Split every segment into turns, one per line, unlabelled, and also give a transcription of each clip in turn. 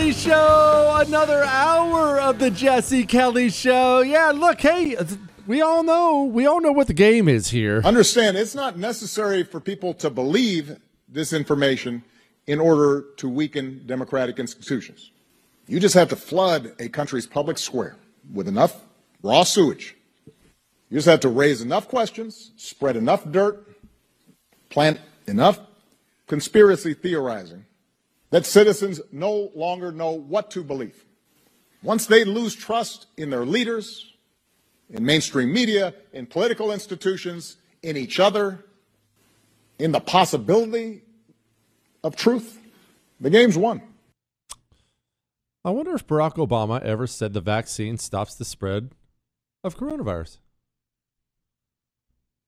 Kelly Show. Another hour of the Jesse Kelly Show. Yeah, look, hey, we all know, we all know what the game is here.
Understand, it's not necessary for people to believe this information in order to weaken democratic institutions. You just have to flood a country's public square with enough raw sewage. You just have to raise enough questions, spread enough dirt, plant enough conspiracy theorizing that citizens no longer know what to believe. Once they lose trust in their leaders, in mainstream media, in political institutions, in each other, in the possibility of truth, the game's won.
I wonder if Barack Obama ever said the vaccine stops the spread of coronavirus.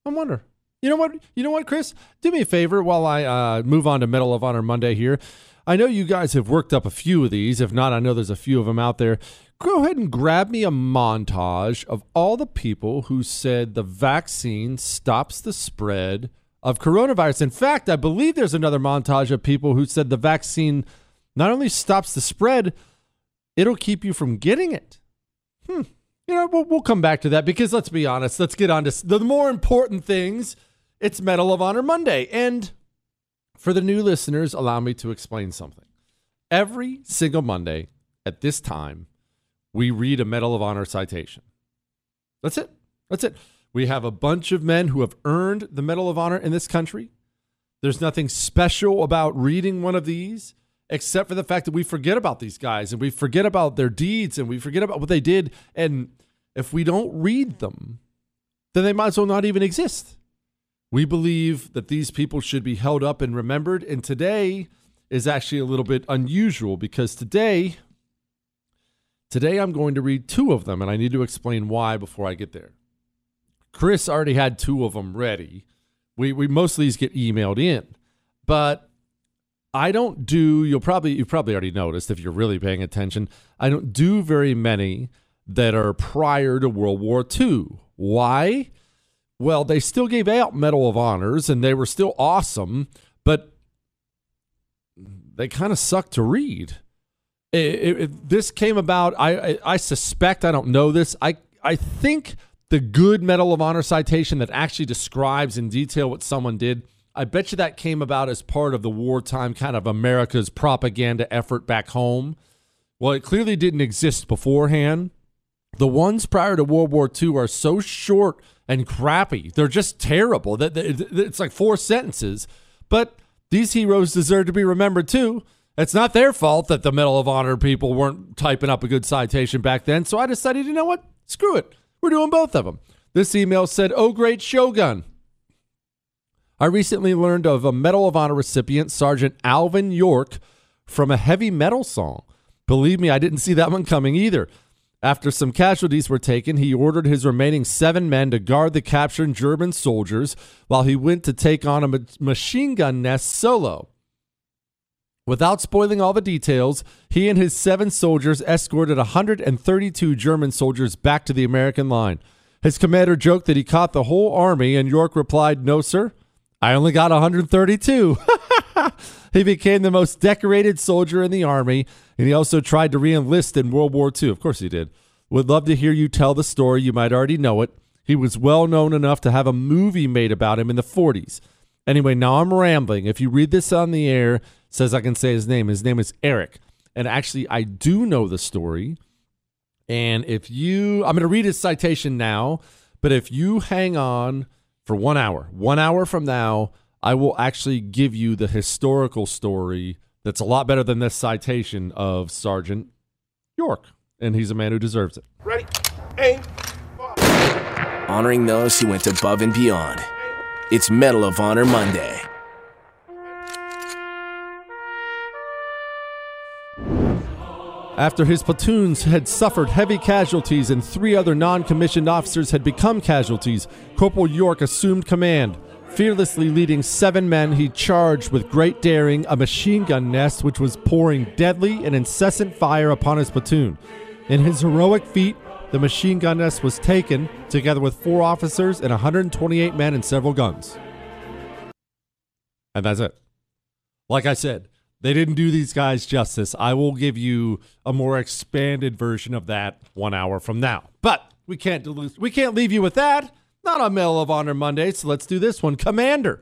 I wonder. You know what? You know what, Chris? Do me a favor while I uh, move on to Medal of Honor Monday here. I know you guys have worked up a few of these. If not, I know there's a few of them out there. Go ahead and grab me a montage of all the people who said the vaccine stops the spread of coronavirus. In fact, I believe there's another montage of people who said the vaccine not only stops the spread, it'll keep you from getting it. Hmm. You know, we'll, we'll come back to that because let's be honest, let's get on to the more important things. It's Medal of Honor Monday. And for the new listeners, allow me to explain something. Every single Monday at this time, we read a Medal of Honor citation. That's it. That's it. We have a bunch of men who have earned the Medal of Honor in this country. There's nothing special about reading one of these except for the fact that we forget about these guys and we forget about their deeds and we forget about what they did. And if we don't read them, then they might as well not even exist. We believe that these people should be held up and remembered. And today is actually a little bit unusual because today, today I'm going to read two of them, and I need to explain why before I get there. Chris already had two of them ready. We we most of these get emailed in, but I don't do. You'll probably you've probably already noticed if you're really paying attention. I don't do very many that are prior to World War II. Why? Well, they still gave out Medal of Honors and they were still awesome, but they kind of suck to read. It, it, it, this came about. I, I, I suspect. I don't know this. I I think the good Medal of Honor citation that actually describes in detail what someone did. I bet you that came about as part of the wartime kind of America's propaganda effort back home. Well, it clearly didn't exist beforehand. The ones prior to World War II are so short and crappy. They're just terrible. It's like four sentences. But these heroes deserve to be remembered too. It's not their fault that the Medal of Honor people weren't typing up a good citation back then. So I decided, you know what? Screw it. We're doing both of them. This email said, Oh, great Shogun. I recently learned of a Medal of Honor recipient, Sergeant Alvin York, from a heavy metal song. Believe me, I didn't see that one coming either. After some casualties were taken, he ordered his remaining seven men to guard the captured German soldiers while he went to take on a ma- machine gun nest solo. Without spoiling all the details, he and his seven soldiers escorted 132 German soldiers back to the American line. His commander joked that he caught the whole army, and York replied, No, sir, I only got 132. he became the most decorated soldier in the army, and he also tried to re enlist in World War II. Of course, he did. Would love to hear you tell the story. You might already know it. He was well known enough to have a movie made about him in the 40s. Anyway, now I'm rambling. If you read this on the air, says I can say his name. His name is Eric. And actually, I do know the story. And if you, I'm going to read his citation now, but if you hang on for one hour, one hour from now, I will actually give you the historical story that's a lot better than this citation of Sergeant York. And he's a man who deserves it.
Ready, aim, Honoring those who went above and beyond. It's Medal of Honor Monday.
After his platoons had suffered heavy casualties and three other non commissioned officers had become casualties, Corporal York assumed command. Fearlessly leading seven men, he charged with great daring a machine gun nest which was pouring deadly and incessant fire upon his platoon. In his heroic feat, the machine gun nest was taken, together with four officers and 128 men and several guns. And that's it. Like I said, they didn't do these guys justice. I will give you a more expanded version of that one hour from now. But we can't we can't leave you with that. Not on Medal of Honor Monday, so let's do this one. Commander,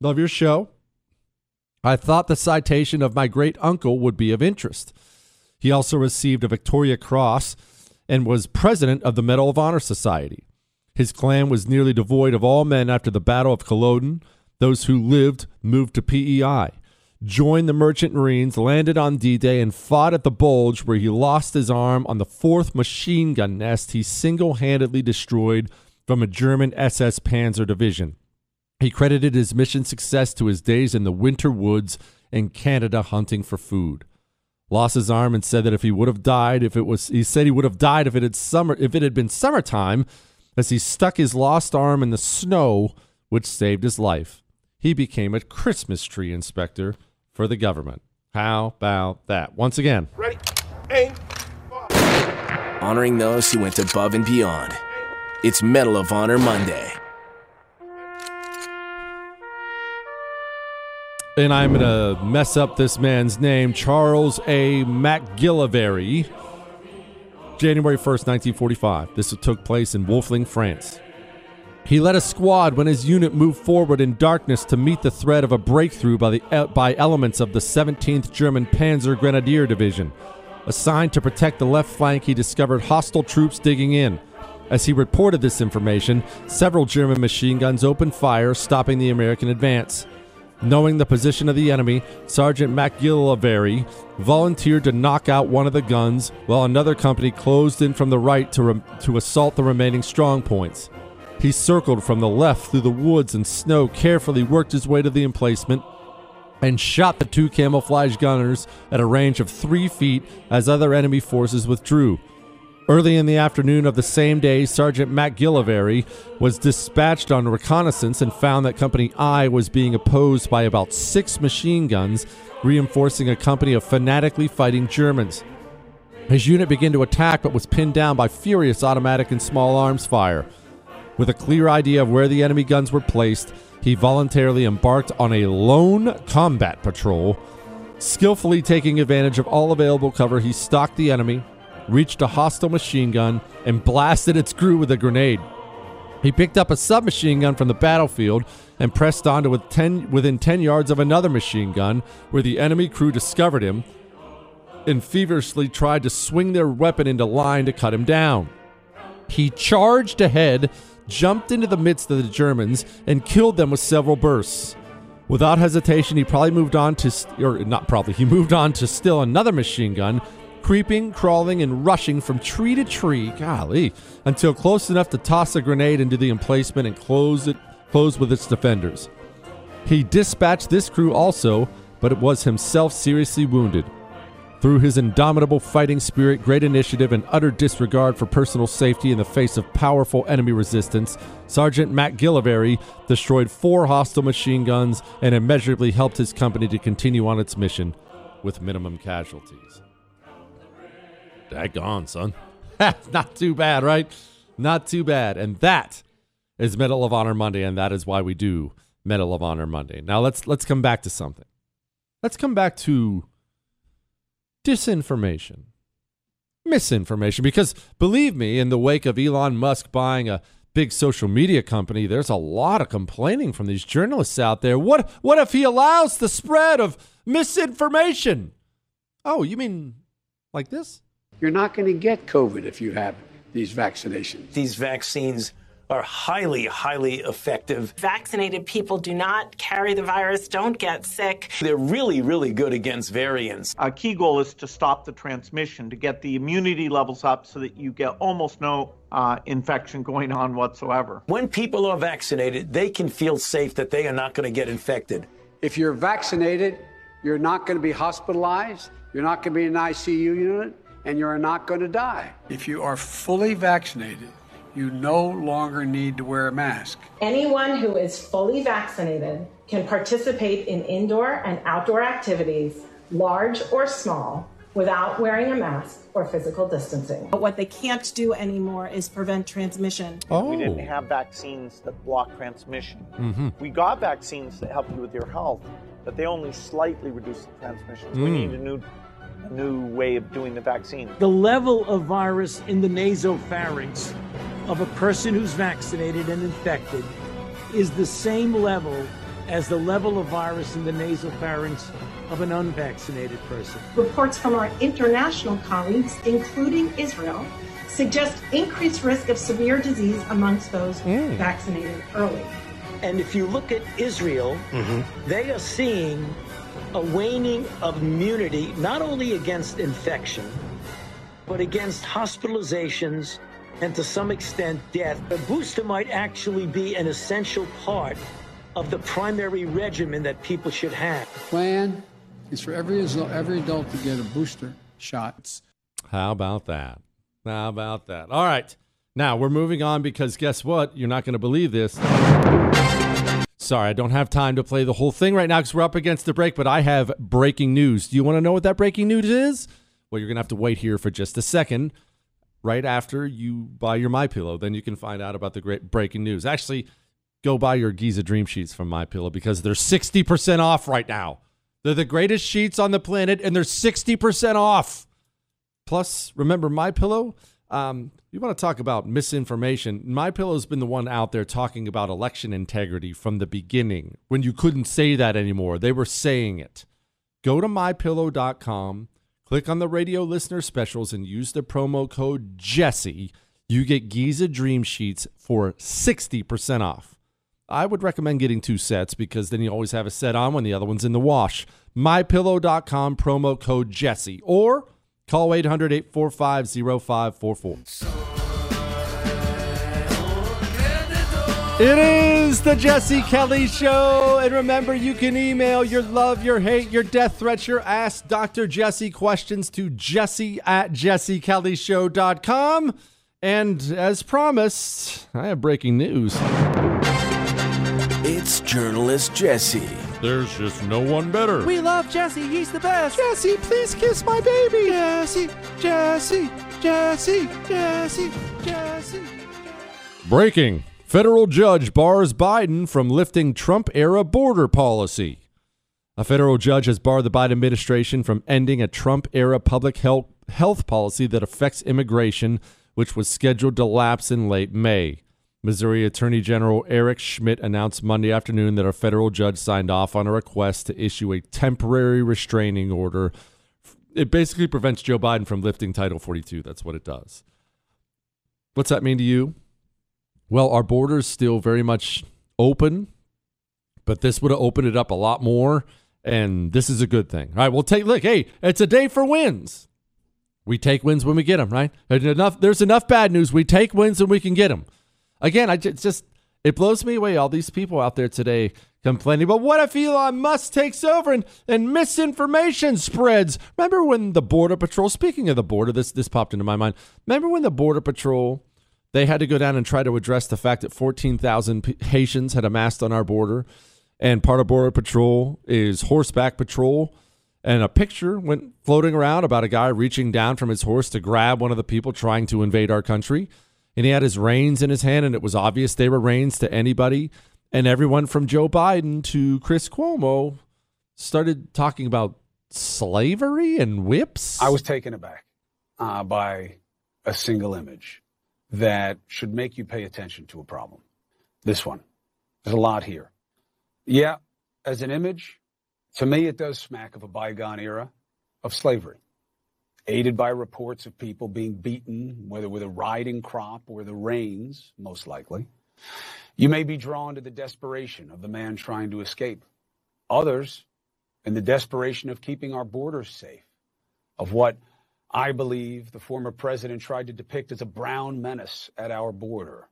love your show. I thought the citation of my great uncle would be of interest. He also received a Victoria Cross and was president of the Medal of Honor Society. His clan was nearly devoid of all men after the Battle of Culloden. Those who lived moved to PEI joined the Merchant Marines, landed on D Day, and fought at the Bulge, where he lost his arm on the fourth machine gun nest he single handedly destroyed from a German SS Panzer division. He credited his mission success to his days in the winter woods in Canada hunting for food. Lost his arm and said that if he would have died, if it was, he said he would have died if it had summer, if it had been summertime, as he stuck his lost arm in the snow, which saved his life. He became a Christmas tree inspector for the government. How about that? Once again.
Ready, aim, fire. Honoring those who went above and beyond. It's Medal of Honor Monday.
And I'm going to mess up this man's name, Charles A. MacGillivray. January 1st, 1945. This took place in Woelfling, France. He led a squad when his unit moved forward in darkness to meet the threat of a breakthrough by, the, uh, by elements of the 17th German Panzer Grenadier Division. Assigned to protect the left flank, he discovered hostile troops digging in. As he reported this information, several German machine guns opened fire, stopping the American advance. Knowing the position of the enemy, Sergeant MacGillivray volunteered to knock out one of the guns while another company closed in from the right to, re- to assault the remaining strong points. He circled from the left through the woods and snow, carefully worked his way to the emplacement, and shot the two camouflage gunners at a range of three feet as other enemy forces withdrew. Early in the afternoon of the same day, Sergeant MacGillivray was dispatched on reconnaissance and found that Company I was being opposed by about six machine guns, reinforcing a company of fanatically fighting Germans. His unit began to attack but was pinned down by furious automatic and small arms fire. With a clear idea of where the enemy guns were placed, he voluntarily embarked on a lone combat patrol. Skillfully taking advantage of all available cover, he stalked the enemy, reached a hostile machine gun, and blasted its crew with a grenade. He picked up a submachine gun from the battlefield and pressed on to within 10 yards of another machine gun, where the enemy crew discovered him and feverishly tried to swing their weapon into line to cut him down. He charged ahead, jumped into the midst of the Germans, and killed them with several bursts. Without hesitation, he probably moved on to, or not probably, he moved on to still another machine gun, creeping, crawling, and rushing from tree to tree, golly, until close enough to toss a grenade into the emplacement and close it, close with its defenders. He dispatched this crew also, but it was himself seriously wounded. Through his indomitable fighting spirit, great initiative, and utter disregard for personal safety in the face of powerful enemy resistance, Sergeant MacGillivray destroyed four hostile machine guns and immeasurably helped his company to continue on its mission with minimum casualties. Daggone, son. Not too bad, right? Not too bad. And that is Medal of Honor Monday, and that is why we do Medal of Honor Monday. Now let's let's come back to something. Let's come back to disinformation, misinformation. Because believe me, in the wake of Elon Musk buying a big social media company, there's a lot of complaining from these journalists out there. What what if he allows the spread of misinformation? Oh, you mean like this?
You're not going to get COVID if you have these vaccinations.
These vaccines are highly, highly effective.
Vaccinated people do not carry the virus, don't get sick.
They're really, really good against variants.
Our key goal is to stop the transmission, to get the immunity levels up so that you get almost no uh, infection going on whatsoever.
When people are vaccinated, they can feel safe that they are not going to get infected.
If you're vaccinated, you're not going to be hospitalized, you're not going to be in an ICU unit, and you're not going to die. If you are fully vaccinated, you no longer need to wear a mask.
Anyone who is fully vaccinated can participate in indoor and outdoor activities, large or small, without wearing a mask or physical distancing.
But what they can't do anymore is prevent transmission.
Oh. We didn't have vaccines that block transmission. Mm-hmm. We got vaccines that help you with your health, but they only slightly reduce the transmission. So mm. we need a new new way of doing the vaccine.
The level of virus in the nasopharynx of a person who's vaccinated and infected is the same level as the level of virus in the nasopharynx of an unvaccinated person.
Reports from our international colleagues, including Israel, suggest increased risk of severe disease amongst those mm. vaccinated early.
And if you look at Israel, mm-hmm. they are seeing a waning of immunity, not only against infection, but against hospitalizations and to some extent death. A booster might actually be an essential part of the primary regimen that people should have.
The plan is for every, every adult to get a booster shot.
How about that? How about that? All right. Now we're moving on because guess what? You're not going to believe this. Sorry, I don't have time to play the whole thing right now because we're up against the break, but I have breaking news. Do you want to know what that breaking news is? Well, you're going to have to wait here for just a second right after you buy your My Pillow. Then you can find out about the great breaking news. Actually, go buy your Giza Dream Sheets from My Pillow because they're 60% off right now. They're the greatest sheets on the planet and they're 60% off. Plus, remember My Pillow? Um, you want to talk about misinformation? My Pillow's been the one out there talking about election integrity from the beginning when you couldn't say that anymore. They were saying it. Go to mypillow.com Click on the radio listener specials and use the promo code Jesse. You get Giza Dream Sheets for 60% off. I would recommend getting two sets because then you always have a set on when the other one's in the wash. MyPillow.com promo code Jesse or call 800 845 0544. It is the Jesse Kelly Show. And remember, you can email your love, your hate, your death threats, your Ask Dr. Jesse questions to jesse at jessekellyshow.com. And as promised, I have breaking news.
It's journalist Jesse.
There's just no one better.
We love Jesse. He's the best.
Jesse, please kiss my baby.
Jesse, Jesse, Jesse, Jesse, Jesse.
Breaking. Federal judge bars Biden from lifting Trump era border policy. A federal judge has barred the Biden administration from ending a Trump era public health, health policy that affects immigration, which was scheduled to lapse in late May. Missouri Attorney General Eric Schmitt announced Monday afternoon that a federal judge signed off on a request to issue a temporary restraining order. It basically prevents Joe Biden from lifting Title 42. That's what it does. What's that mean to you? Well, our border's still very much open, but this would have opened it up a lot more, and this is a good thing. All right, we'll take look. Hey, it's a day for wins. We take wins when we get them, right? There's enough. There's enough bad news. We take wins and we can get them. Again, I just, just it blows me away. All these people out there today complaining, but what if Elon Musk takes over and, and misinformation spreads? Remember when the Border Patrol? Speaking of the border, this this popped into my mind. Remember when the Border Patrol they had to go down and try to address the fact that 14,000 Haitians had amassed on our border. And part of Border Patrol is horseback patrol. And a picture went floating around about a guy reaching down from his horse to grab one of the people trying to invade our country. And he had his reins in his hand, and it was obvious they were reins to anybody. And everyone from Joe Biden to Chris Cuomo started talking about slavery and whips.
I was taken aback uh, by a single image that should make you pay attention to a problem. This one. There's a lot here. Yeah, as an image, to me, it does smack of a bygone era of slavery, aided by reports of people being beaten, whether with a riding crop or the reins, most likely. You may be drawn to the desperation of the man trying to escape. Others, in the desperation of keeping our borders safe, of what I believe the former president tried to depict as a brown menace at our border.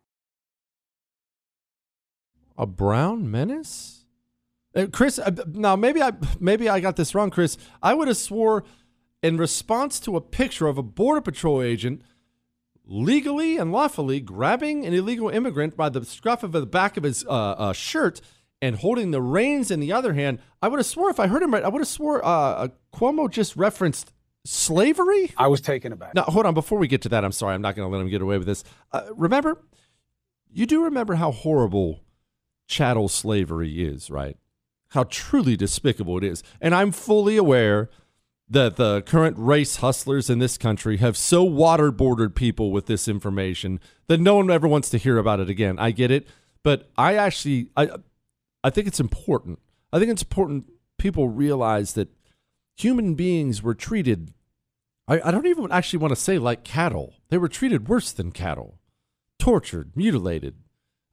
A brown menace? Uh, Chris, uh, now maybe I maybe I got this wrong, Chris. I would have swore in response to a picture of a border patrol agent legally and lawfully grabbing an illegal immigrant by the scruff of the back of his uh, uh, shirt and holding the reins in the other hand. I would have swore if I heard him right, I would have swore uh, uh, Cuomo just referenced slavery?
I was taken aback.
Now, hold on. Before we get to that, I'm sorry. I'm not going to let him get away with this. Uh, remember, you do remember how horrible chattel slavery is, right? How truly despicable it is. And I'm fully aware that the current race hustlers in this country have so waterboarded people with this information that no one ever wants to hear about it again. I get it, but I actually I I think it's important. I think it's important people realize that human beings were treated I, I don't even actually want to say like cattle. They were treated worse than cattle, tortured, mutilated,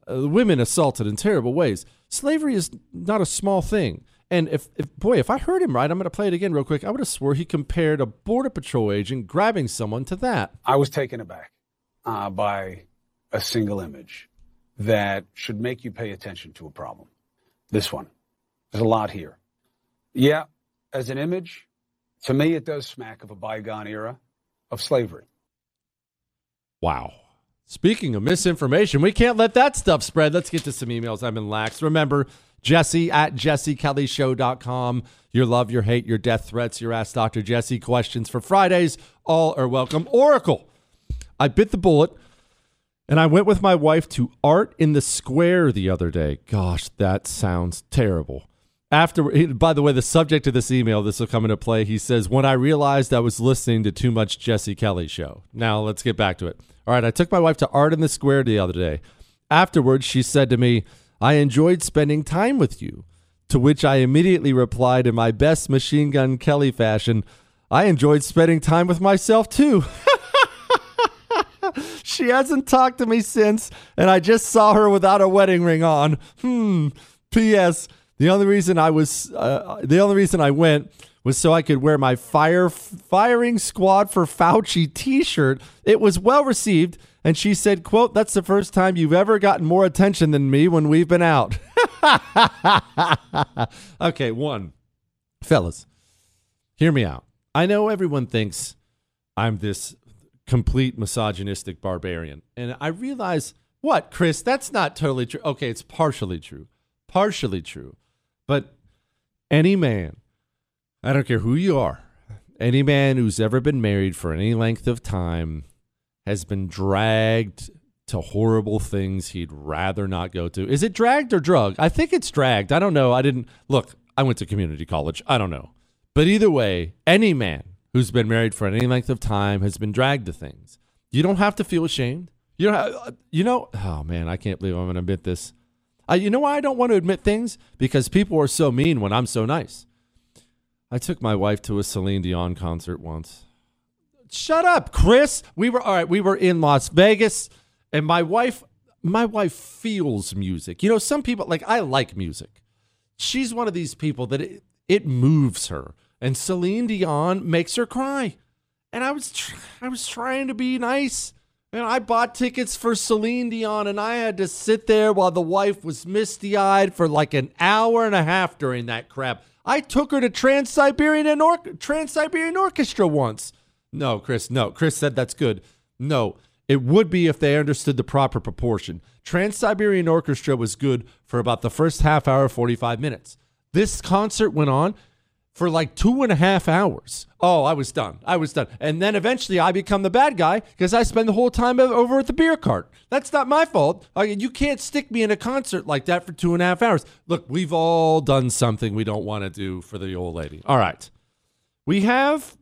uh, women assaulted in terrible ways. Slavery is not a small thing. And if, if boy, if I heard him right, I'm going to play it again real quick. I would have swore he compared a border patrol agent grabbing someone to that.
I was taken aback uh, by a single image that should make you pay attention to a problem. This one. There's a lot here. Yeah, as an image, to me, it does smack of a bygone era of slavery.
Wow. Speaking of misinformation, we can't let that stuff spread. Let's get to some emails. I'm in lax. Remember, Jesse at jessekellyshow.com. Your love, your hate, your death threats, your Ask Dr. Jesse questions for Fridays. All are welcome. Oracle. I bit the bullet and I went with my wife to Art in the Square the other day. Gosh, that sounds terrible after by the way the subject of this email this will come into play he says when i realized i was listening to too much jesse kelly show now let's get back to it all right i took my wife to art in the square the other day afterwards she said to me i enjoyed spending time with you. To which i immediately replied in my best machine gun kelly fashion i enjoyed spending time with myself too. She hasn't talked to me since and i just saw her without a wedding ring on. Hmm. Ps the only reason I was, uh, the only reason I went was so I could wear my fire firing squad for Fauci T-shirt. It was well received, And she said, quote, that's the first time you've ever gotten more attention than me when we've been out. okay, one. Fellas, hear me out. I know everyone thinks I'm this complete misogynistic barbarian. And I realize, what, Chris? That's not totally true. Okay, it's partially true. Partially true. But any man, I don't care who you are, any man who's ever been married for any length of time has been dragged to horrible things he'd rather not go to. Is it dragged or drug? I think it's dragged. I don't know. I didn't look. I went to community college. I don't know. But either way, any man who's been married for any length of time has been dragged to things. You don't have to feel ashamed. You know, you know. Oh man, I can't believe I'm going to admit this. Uh, you know why I don't want to admit things? Because people are so mean when I'm so nice. I took my wife to a Celine Dion concert once. Shut up, Chris. We were all right. We were in Las Vegas, and my wife, my wife feels music. You know, some people like I like music. She's one of these people that it, it moves her, and Celine Dion makes her cry. And I was, tr- I was trying to be nice, and I bought tickets for Celine Dion, and I had to sit there while the wife was misty eyed for like an hour and a half during that crap. I took her to Trans Siberian Trans Siberian Orchestra once. No, Chris, no. Chris said that's good. No, it would be if they understood the proper proportion. Trans Siberian Orchestra was good for about the first half hour, 45 minutes. This concert went on for like two and a half hours. Oh, I was done. I was done. And then eventually I become the bad guy because I spend the whole time over at the beer cart. That's not my fault. You can't stick me in a concert like that for two and a half hours. Look, we've all done something we don't want to do for the old lady. All right. We have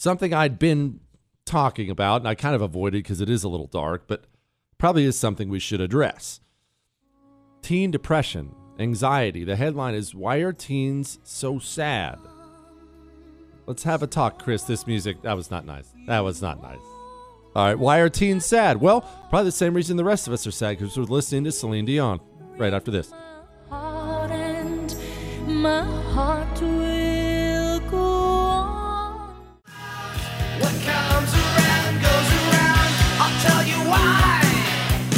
something I'd been talking about, and I kind of avoided because it is a little dark, but probably is something we should address. Teen depression, anxiety. The headline is Why Are Teens So Sad? Let's have a talk, Chris. This music, that was not nice. That was not nice. All right, why are teens sad? Well, probably the same reason the rest of us are sad because we're listening to Celine Dion right after this.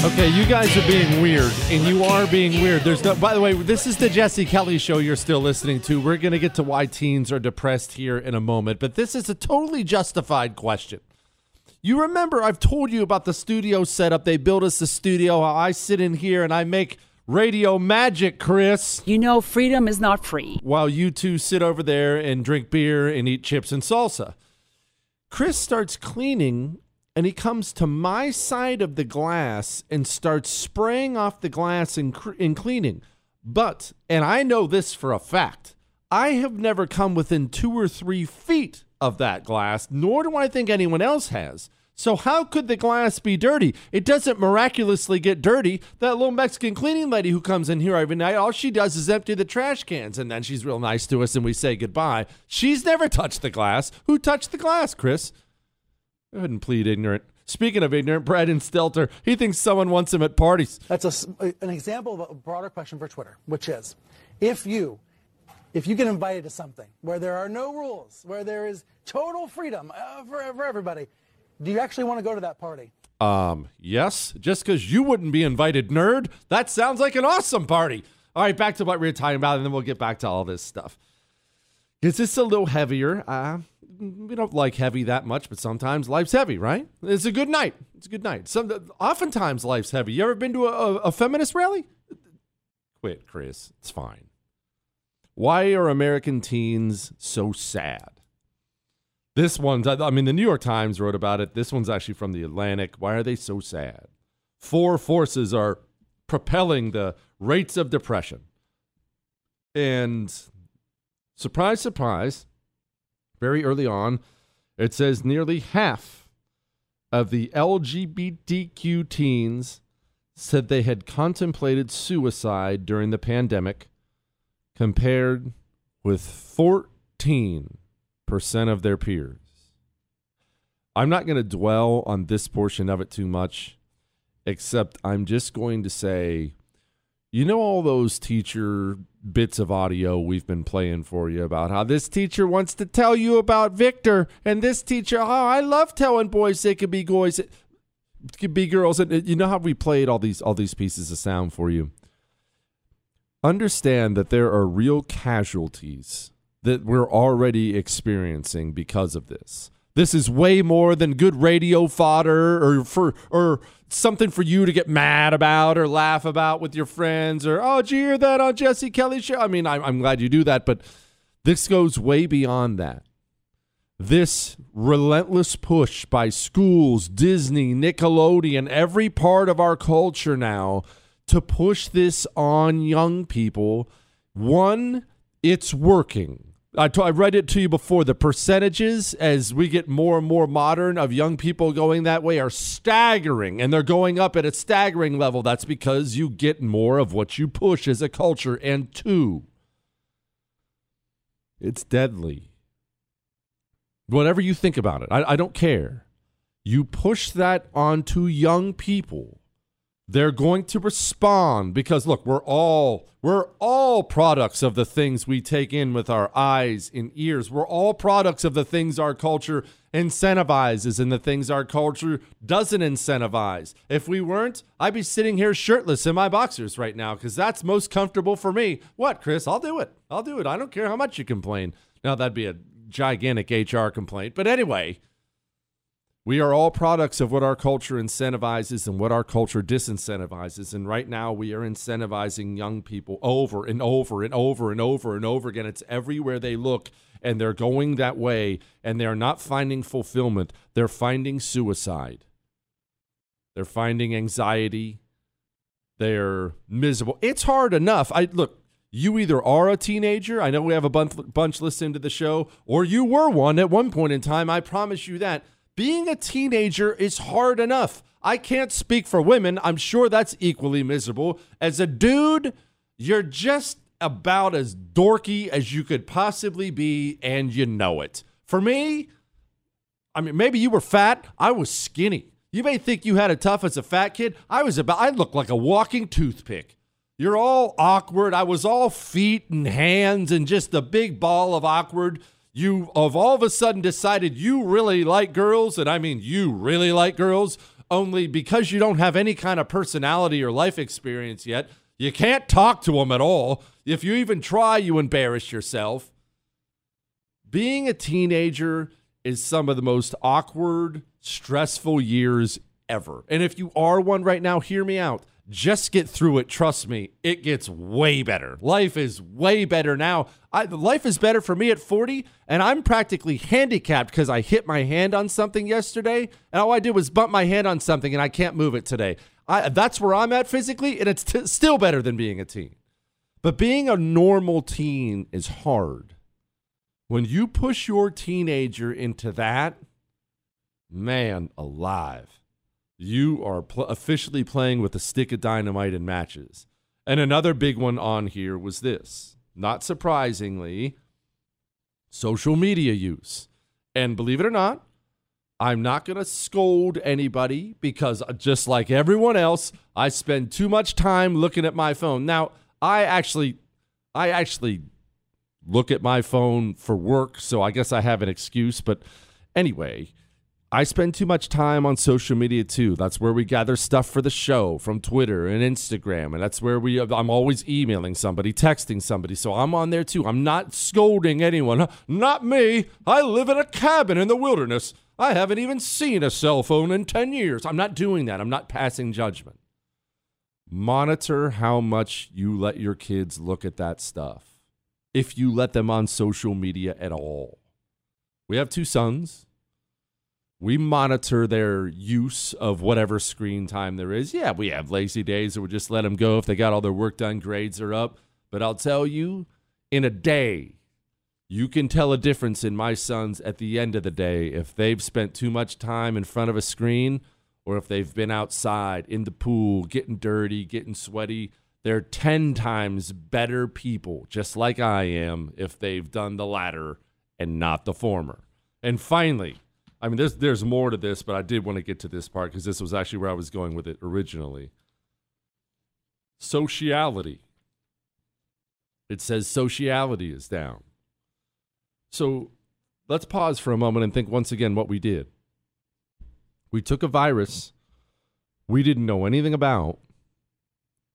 Okay, you guys are being weird, and you are being weird. There's no. By the way, this is the Jesse Kelly show you're still listening to. We're gonna get to why teens are depressed here in a moment, but this is a totally justified question. You remember I've told you about the studio setup. They built us a studio. How I sit in here and I make radio magic, Chris.
You know, freedom is not free.
While you two sit over there and drink beer and eat chips and salsa. Chris starts cleaning and he comes to my side of the glass and starts spraying off the glass and, cr- and cleaning. But, and I know this for a fact, I have never come within two or three feet of that glass, nor do I think anyone else has. So, how could the glass be dirty? It doesn't miraculously get dirty. That little Mexican cleaning lady who comes in here every night, all she does is empty the trash cans and then she's real nice to us and we say goodbye. She's never touched the glass. Who touched the glass, Chris? Go ahead and plead ignorant. Speaking of ignorant, Brad Stelter, he thinks someone wants him at parties.
That's a, an example of a broader question for Twitter, which is if you if you get invited to something where there are no rules, where there is total freedom uh, for, for everybody, do you actually want to go to that party?
Um, yes. Just because you wouldn't be invited, nerd. That sounds like an awesome party. All right, back to what we were talking about, and then we'll get back to all this stuff. Is this a little heavier? Uh, we don't like heavy that much, but sometimes life's heavy, right? It's a good night. It's a good night. Some, oftentimes life's heavy. You ever been to a, a feminist rally? Quit, Chris. It's fine. Why are American teens so sad? This one's, I mean, the New York Times wrote about it. This one's actually from the Atlantic. Why are they so sad? Four forces are propelling the rates of depression. And surprise, surprise, very early on, it says nearly half of the LGBTQ teens said they had contemplated suicide during the pandemic, compared with 14% of their peers. I'm not going to dwell on this portion of it too much, except I'm just going to say you know, all those teacher bits of audio we've been playing for you about how this teacher wants to tell you about Victor, and this teacher, oh, I love telling boys they can be boys. B girls, and uh, you know how we played all these all these pieces of sound for you. Understand that there are real casualties that we're already experiencing because of this. This is way more than good radio fodder or for or something for you to get mad about or laugh about with your friends or oh, did you hear that on Jesse Kelly's show? I mean, I'm, I'm glad you do that, but this goes way beyond that. This relentless push by schools, Disney, Nickelodeon, every part of our culture now to push this on young people. One, it's working. I, t- I read it to you before. The percentages, as we get more and more modern, of young people going that way are staggering, and they're going up at a staggering level. That's because you get more of what you push as a culture. And two, it's deadly. Whatever you think about it, I, I don't care. You push that onto young people they're going to respond because look we're all we're all products of the things we take in with our eyes and ears. We're all products of the things our culture incentivizes and the things our culture doesn't incentivize. If we weren't i'd be sitting here shirtless in my boxers right now because that's most comfortable for me. What chris? I'll do it. I'll do it. I don't care how much you complain. Now that'd be a gigantic hr complaint. But anyway we are all products of what our culture incentivizes and what our culture disincentivizes. And right now, we are incentivizing young people over and over and over and over and over again. It's everywhere they look, and they're going that way, and they're not finding fulfillment. They're finding suicide, they're finding anxiety, they're miserable. It's hard enough. I look. You either are a teenager, I know we have a bunch, bunch listening to the show, or you were one at one point in time. I promise you that being a teenager is hard enough. I can't speak for women. I'm sure that's equally miserable. As a dude, you're just about as dorky as you could possibly be, and you know it. For me, I mean, maybe you were fat. I was skinny. You may think you had it tough as a fat kid. I was about, I looked like a walking toothpick. You're all awkward. I was all feet and hands and just a big ball of awkward you have all of a sudden decided you really like girls, and I mean you really like girls, only because you don't have any kind of personality or life experience yet, you can't talk to them at all. If you even try, you embarrass yourself. Being a teenager is some of the most awkward, stressful years ever. And if you are one right now, hear me out. Just get through it. Trust me, it gets way better. Life is way better now. I, life is better for me at 40, and I'm practically handicapped because I hit my hand on something yesterday, and all I did was bump my hand on something, and I can't move it today. I, that's where I'm at physically, and it's t- still better than being a teen. But being a normal teen is hard. When you push your teenager into that, man alive you are pl- officially playing with a stick of dynamite in matches. And another big one on here was this. Not surprisingly, social media use. And believe it or not, I'm not going to scold anybody because uh, just like everyone else, I spend too much time looking at my phone. Now, I actually I actually look at my phone for work, so I guess I have an excuse, but anyway, I spend too much time on social media too. That's where we gather stuff for the show from Twitter and Instagram, and that's where we. I'm always emailing somebody, texting somebody, so I'm on there too. I'm not scolding anyone. Not me. I live in a cabin in the wilderness. I haven't even seen a cell phone in ten years. I'm not doing that. I'm not passing judgment. Monitor how much you let your kids look at that stuff. If you let them on social media at all. We have two sons we monitor their use of whatever screen time there is. Yeah, we have lazy days that we just let them go if they got all their work done, grades are up. But I'll tell you, in a day, you can tell a difference in my sons at the end of the day if they've spent too much time in front of a screen or if they've been outside in the pool, getting dirty, getting sweaty. They're 10 times better people, just like I am, if they've done the latter and not the former. And finally, I mean, there's there's more to this, but I did want to get to this part because this was actually where I was going with it originally. Sociality. It says sociality is down. So let's pause for a moment and think once again what we did. We took a virus we didn't know anything about.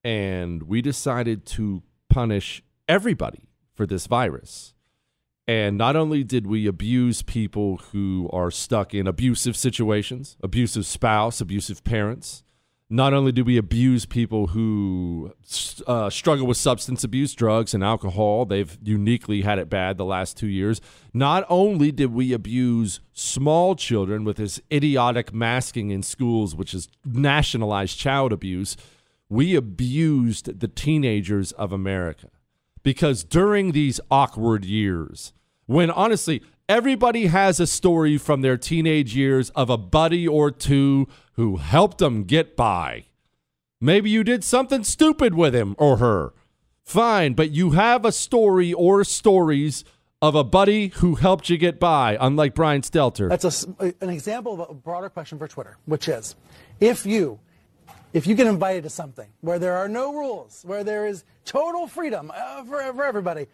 And we decided to punish everybody for this virus. And not only did we abuse people who are stuck in abusive situations, abusive spouse, abusive parents, not only do we abuse people who uh, struggle with substance abuse, drugs, and alcohol, they've uniquely had it bad the last two years. Not only did we abuse small children with this idiotic masking in schools, which is nationalized child abuse, we abused the teenagers of America. Because during these awkward years, when honestly, everybody has a story from their teenage years of a buddy or two who helped them get by. Maybe you did something stupid with him or her. Fine, but you have a story or stories of a buddy who helped you get by, unlike Brian Stelter.
That's a, an example of a broader question for Twitter, which is if you if you get invited to something where there are no rules, where there is total freedom uh, for, for everybody,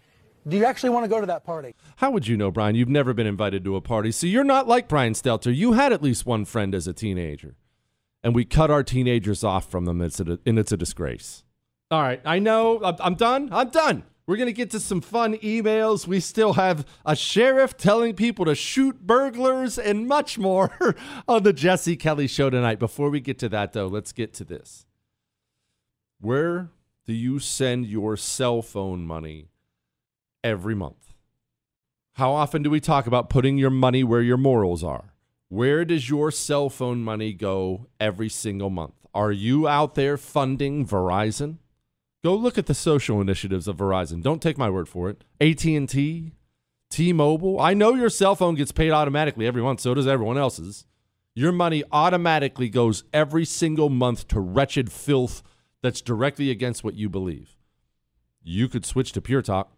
do you actually want to go to that party?
How would you know, Brian? You've never been invited to a party, so you're not like Brian Stelter. You had at least one friend as a teenager, and we cut our teenagers off from them, it's a, and it's a disgrace. All right, I know. I'm, done. I'm done. We're going to get to some fun emails. We still have a sheriff telling people to shoot burglars and much more on the Jesse Kelly show tonight. Before we get to that, though, let's get to this. Where do you send your cell phone money every month? How often do we talk about putting your money where your morals are? Where does your cell phone money go every single month? Are you out there funding Verizon? Go look at the social initiatives of Verizon. Don't take my word for it. AT&T, T-Mobile. I know your cell phone gets paid automatically every month, so does everyone else's. Your money automatically goes every single month to wretched filth that's directly against what you believe. You could switch to Pure Talk.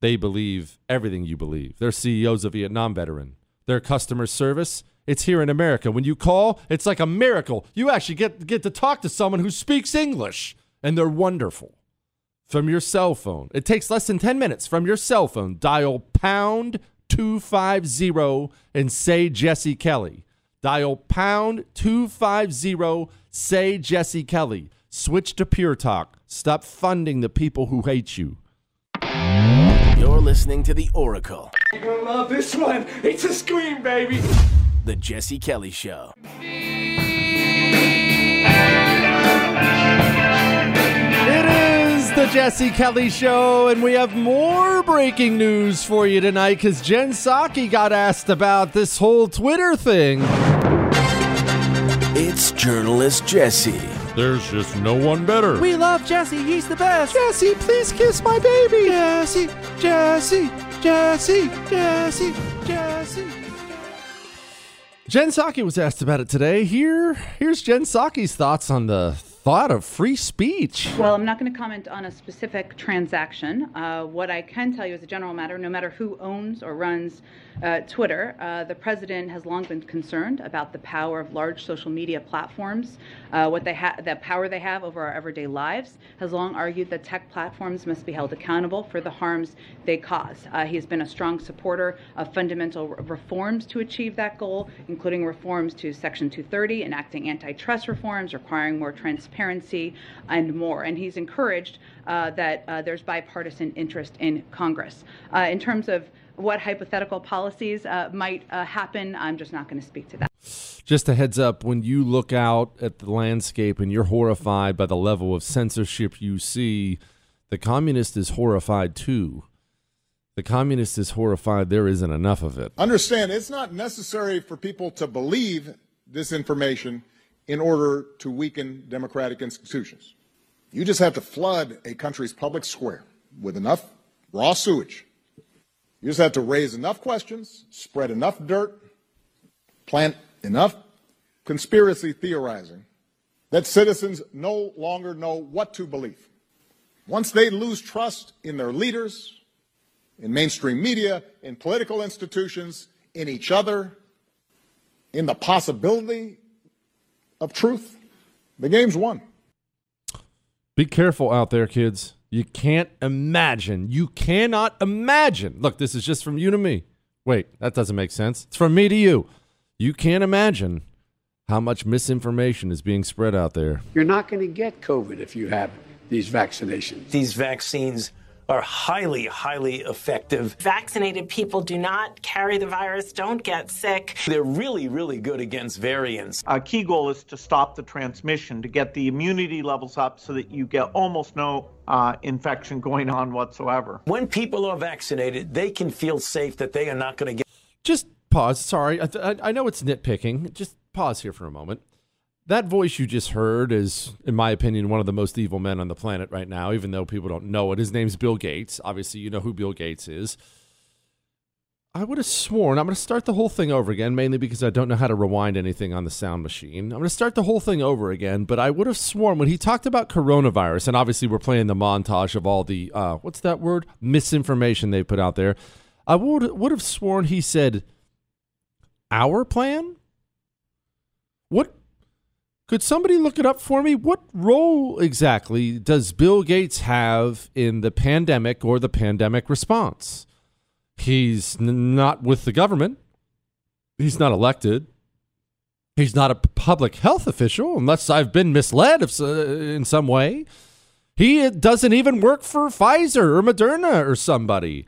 They believe everything you believe. Their CEO's a Vietnam veteran. Their customer service, it's here in America. When you call, it's like a miracle. You actually get get to talk to someone who speaks English and they're wonderful. From your cell phone. It takes less than 10 minutes from your cell phone. Dial pound 250 and say Jesse Kelly. Dial pound 250, say Jesse Kelly. Switch to Pure Talk. Stop funding the people who hate you.
You're listening to The Oracle,
You're gonna love this one. It's a scream, baby.
The Jesse Kelly Show.
It is the Jesse Kelly Show, and we have more breaking news for you tonight because Jen Psaki got asked about this whole Twitter thing.
It's journalist Jesse.
There's just no one better.
We love Jesse. He's the best.
Jesse, please kiss my baby.
Jesse, Jesse, Jesse, Jesse, Jesse.
Jen Psaki was asked about it today. Here, here's Jen Psaki's thoughts on the thought of free speech.
Well, I'm not going to comment on a specific transaction. Uh, what I can tell you as a general matter, no matter who owns or runs uh, Twitter, uh, the president has long been concerned about the power of large social media platforms, uh, what they have, the power they have over our everyday lives. Has long argued that tech platforms must be held accountable for the harms they cause. Uh, he has been a strong supporter of fundamental re- reforms to achieve that goal, including reforms to Section 230, enacting antitrust reforms, requiring more transparency, and more. And he's encouraged uh, that uh, there's bipartisan interest in Congress. Uh, in terms of what hypothetical policies uh, might uh, happen, I'm just not going to speak to that.
Just a heads up when you look out at the landscape and you're horrified by the level of censorship you see, the communist is horrified too. The communist is horrified there isn't enough of it.
Understand, it's not necessary for people to believe this information in order to weaken democratic institutions. You just have to flood a country's public square with enough raw sewage. You just have to raise enough questions, spread enough dirt, plant enough conspiracy theorizing that citizens no longer know what to believe. Once they lose trust in their leaders, in mainstream media, in political institutions, in each other, in the possibility of truth, the game's won.
Be careful out there, kids. You can't imagine. You cannot imagine. Look, this is just from you to me. Wait, that doesn't make sense. It's from me to you. You can't imagine how much misinformation is being spread out there.
You're not going to get COVID if you have these vaccinations.
These vaccines are highly, highly effective.
Vaccinated people do not carry the virus, don't get sick.
They're really, really good against variants.
Our key goal is to stop the transmission, to get the immunity levels up so that you get almost no uh, infection going on whatsoever.
When people are vaccinated, they can feel safe that they are not going to get.
Just pause. Sorry, I, I, I know it's nitpicking. Just pause here for a moment. That voice you just heard is, in my opinion, one of the most evil men on the planet right now, even though people don't know it. His name's Bill Gates. Obviously, you know who Bill Gates is. I would have sworn, I'm going to start the whole thing over again, mainly because I don't know how to rewind anything on the sound machine. I'm going to start the whole thing over again, but I would have sworn when he talked about coronavirus, and obviously we're playing the montage of all the, uh, what's that word? Misinformation they put out there. I would, would have sworn he said, our plan? What could somebody look it up for me? What role exactly does Bill Gates have in the pandemic or the pandemic response? He's n- not with the government. He's not elected. He's not a public health official, unless I've been misled if, uh, in some way. He doesn't even work for Pfizer or Moderna or somebody.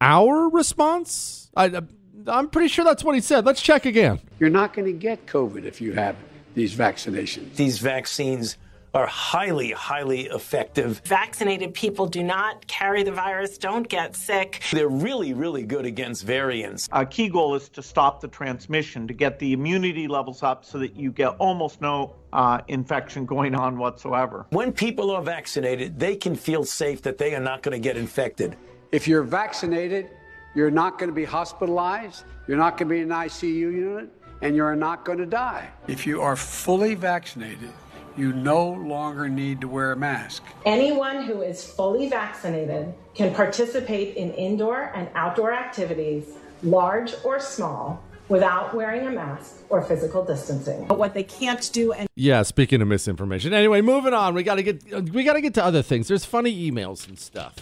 Our response? I, I'm pretty sure that's what he said. Let's check again.
You're not going to get COVID if you have these vaccinations.
These vaccines are highly, highly effective.
Vaccinated people do not carry the virus, don't get sick.
They're really, really good against variants.
Our key goal is to stop the transmission, to get the immunity levels up so that you get almost no uh, infection going on whatsoever.
When people are vaccinated, they can feel safe that they are not going to get infected.
If you're vaccinated, you're not going to be hospitalized, you're not going to be in an ICU unit, and you're not going to die. If you are fully vaccinated, you no longer need to wear a mask.
Anyone who is fully vaccinated can participate in indoor and outdoor activities, large or small, without wearing a mask or physical distancing.
But what they can't do and
Yeah, speaking of misinformation. Anyway, moving on. We got to get we got to get to other things. There's funny emails and stuff.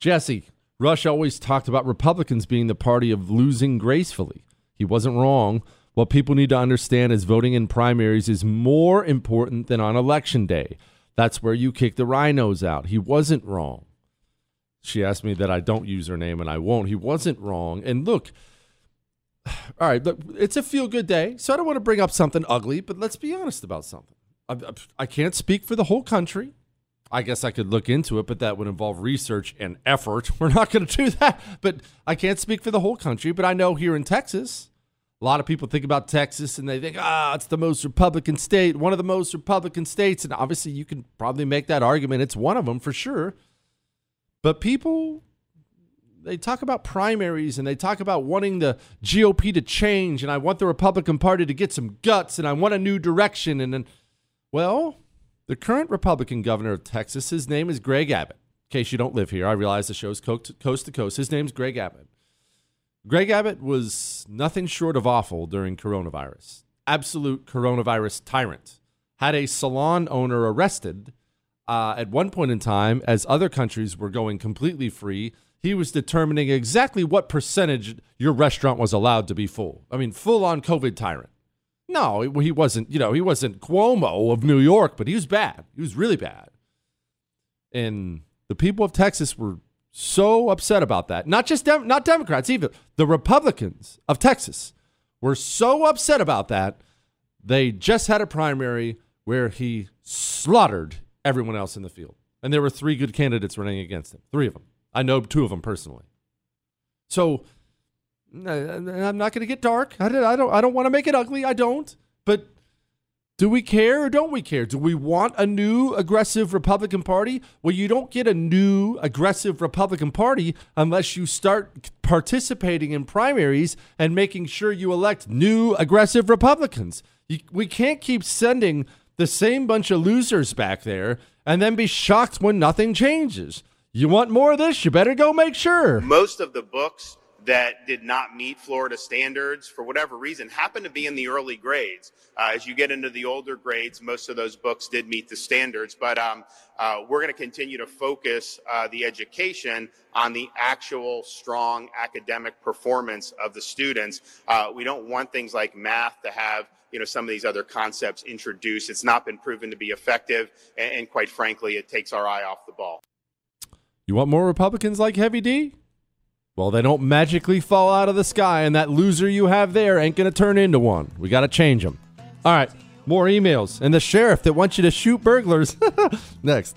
Jesse, Rush always talked about Republicans being the party of losing gracefully. He wasn't wrong. What people need to understand is voting in primaries is more important than on election day. That's where you kick the RINOs out. He wasn't wrong. She asked me that I don't use her name, and I won't. He wasn't wrong. And look, all right, look, it's a feel good day, so I don't want to bring up something ugly, but let's be honest about something. I, I can't speak for the whole country. I guess I could look into it, but that would involve research and effort. We're not going to do that. But I can't speak for the whole country. But I know here in Texas, a lot of people think about Texas and they think, ah, it's the most Republican state, one of the most Republican states. And obviously, you can probably make that argument. It's one of them for sure. But people, they talk about primaries and they talk about wanting the GOP to change. And I want the Republican Party to get some guts and I want a new direction. And then, well, the current Republican governor of Texas, his name is Greg Abbott. In case you don't live here, I realize the show's coast to coast. His name's Greg Abbott. Greg Abbott was nothing short of awful during coronavirus. Absolute coronavirus tyrant. Had a salon owner arrested uh, at one point in time as other countries were going completely free. He was determining exactly what percentage your restaurant was allowed to be full. I mean, full on COVID tyrant. No, he wasn't, you know, he wasn't Cuomo of New York, but he was bad. He was really bad. And the people of Texas were so upset about that. Not just Dem- not Democrats even The Republicans of Texas were so upset about that. They just had a primary where he slaughtered everyone else in the field. And there were three good candidates running against him. Three of them. I know two of them personally. So I'm not going to get dark. I don't. I don't, I don't want to make it ugly. I don't. But do we care or don't we care? Do we want a new aggressive Republican Party? Well, you don't get a new aggressive Republican Party unless you start participating in primaries and making sure you elect new aggressive Republicans. You, we can't keep sending the same bunch of losers back there and then be shocked when nothing changes. You want more of this? You better go make sure.
Most of the books that did not meet Florida standards for whatever reason happened to be in the early grades. Uh, as you get into the older grades, most of those books did meet the standards, but um, uh, we're going to continue to focus uh, the education on the actual strong academic performance of the students. Uh, we don't want things like math to have you know some of these other concepts introduced. It's not been proven to be effective, and, and quite frankly, it takes our eye off the ball.
You want more Republicans like Heavy D? Well, they don't magically fall out of the sky, and that loser you have there ain't going to turn into one. We got to change them. All right, more emails. And the sheriff that wants you to shoot burglars. Next.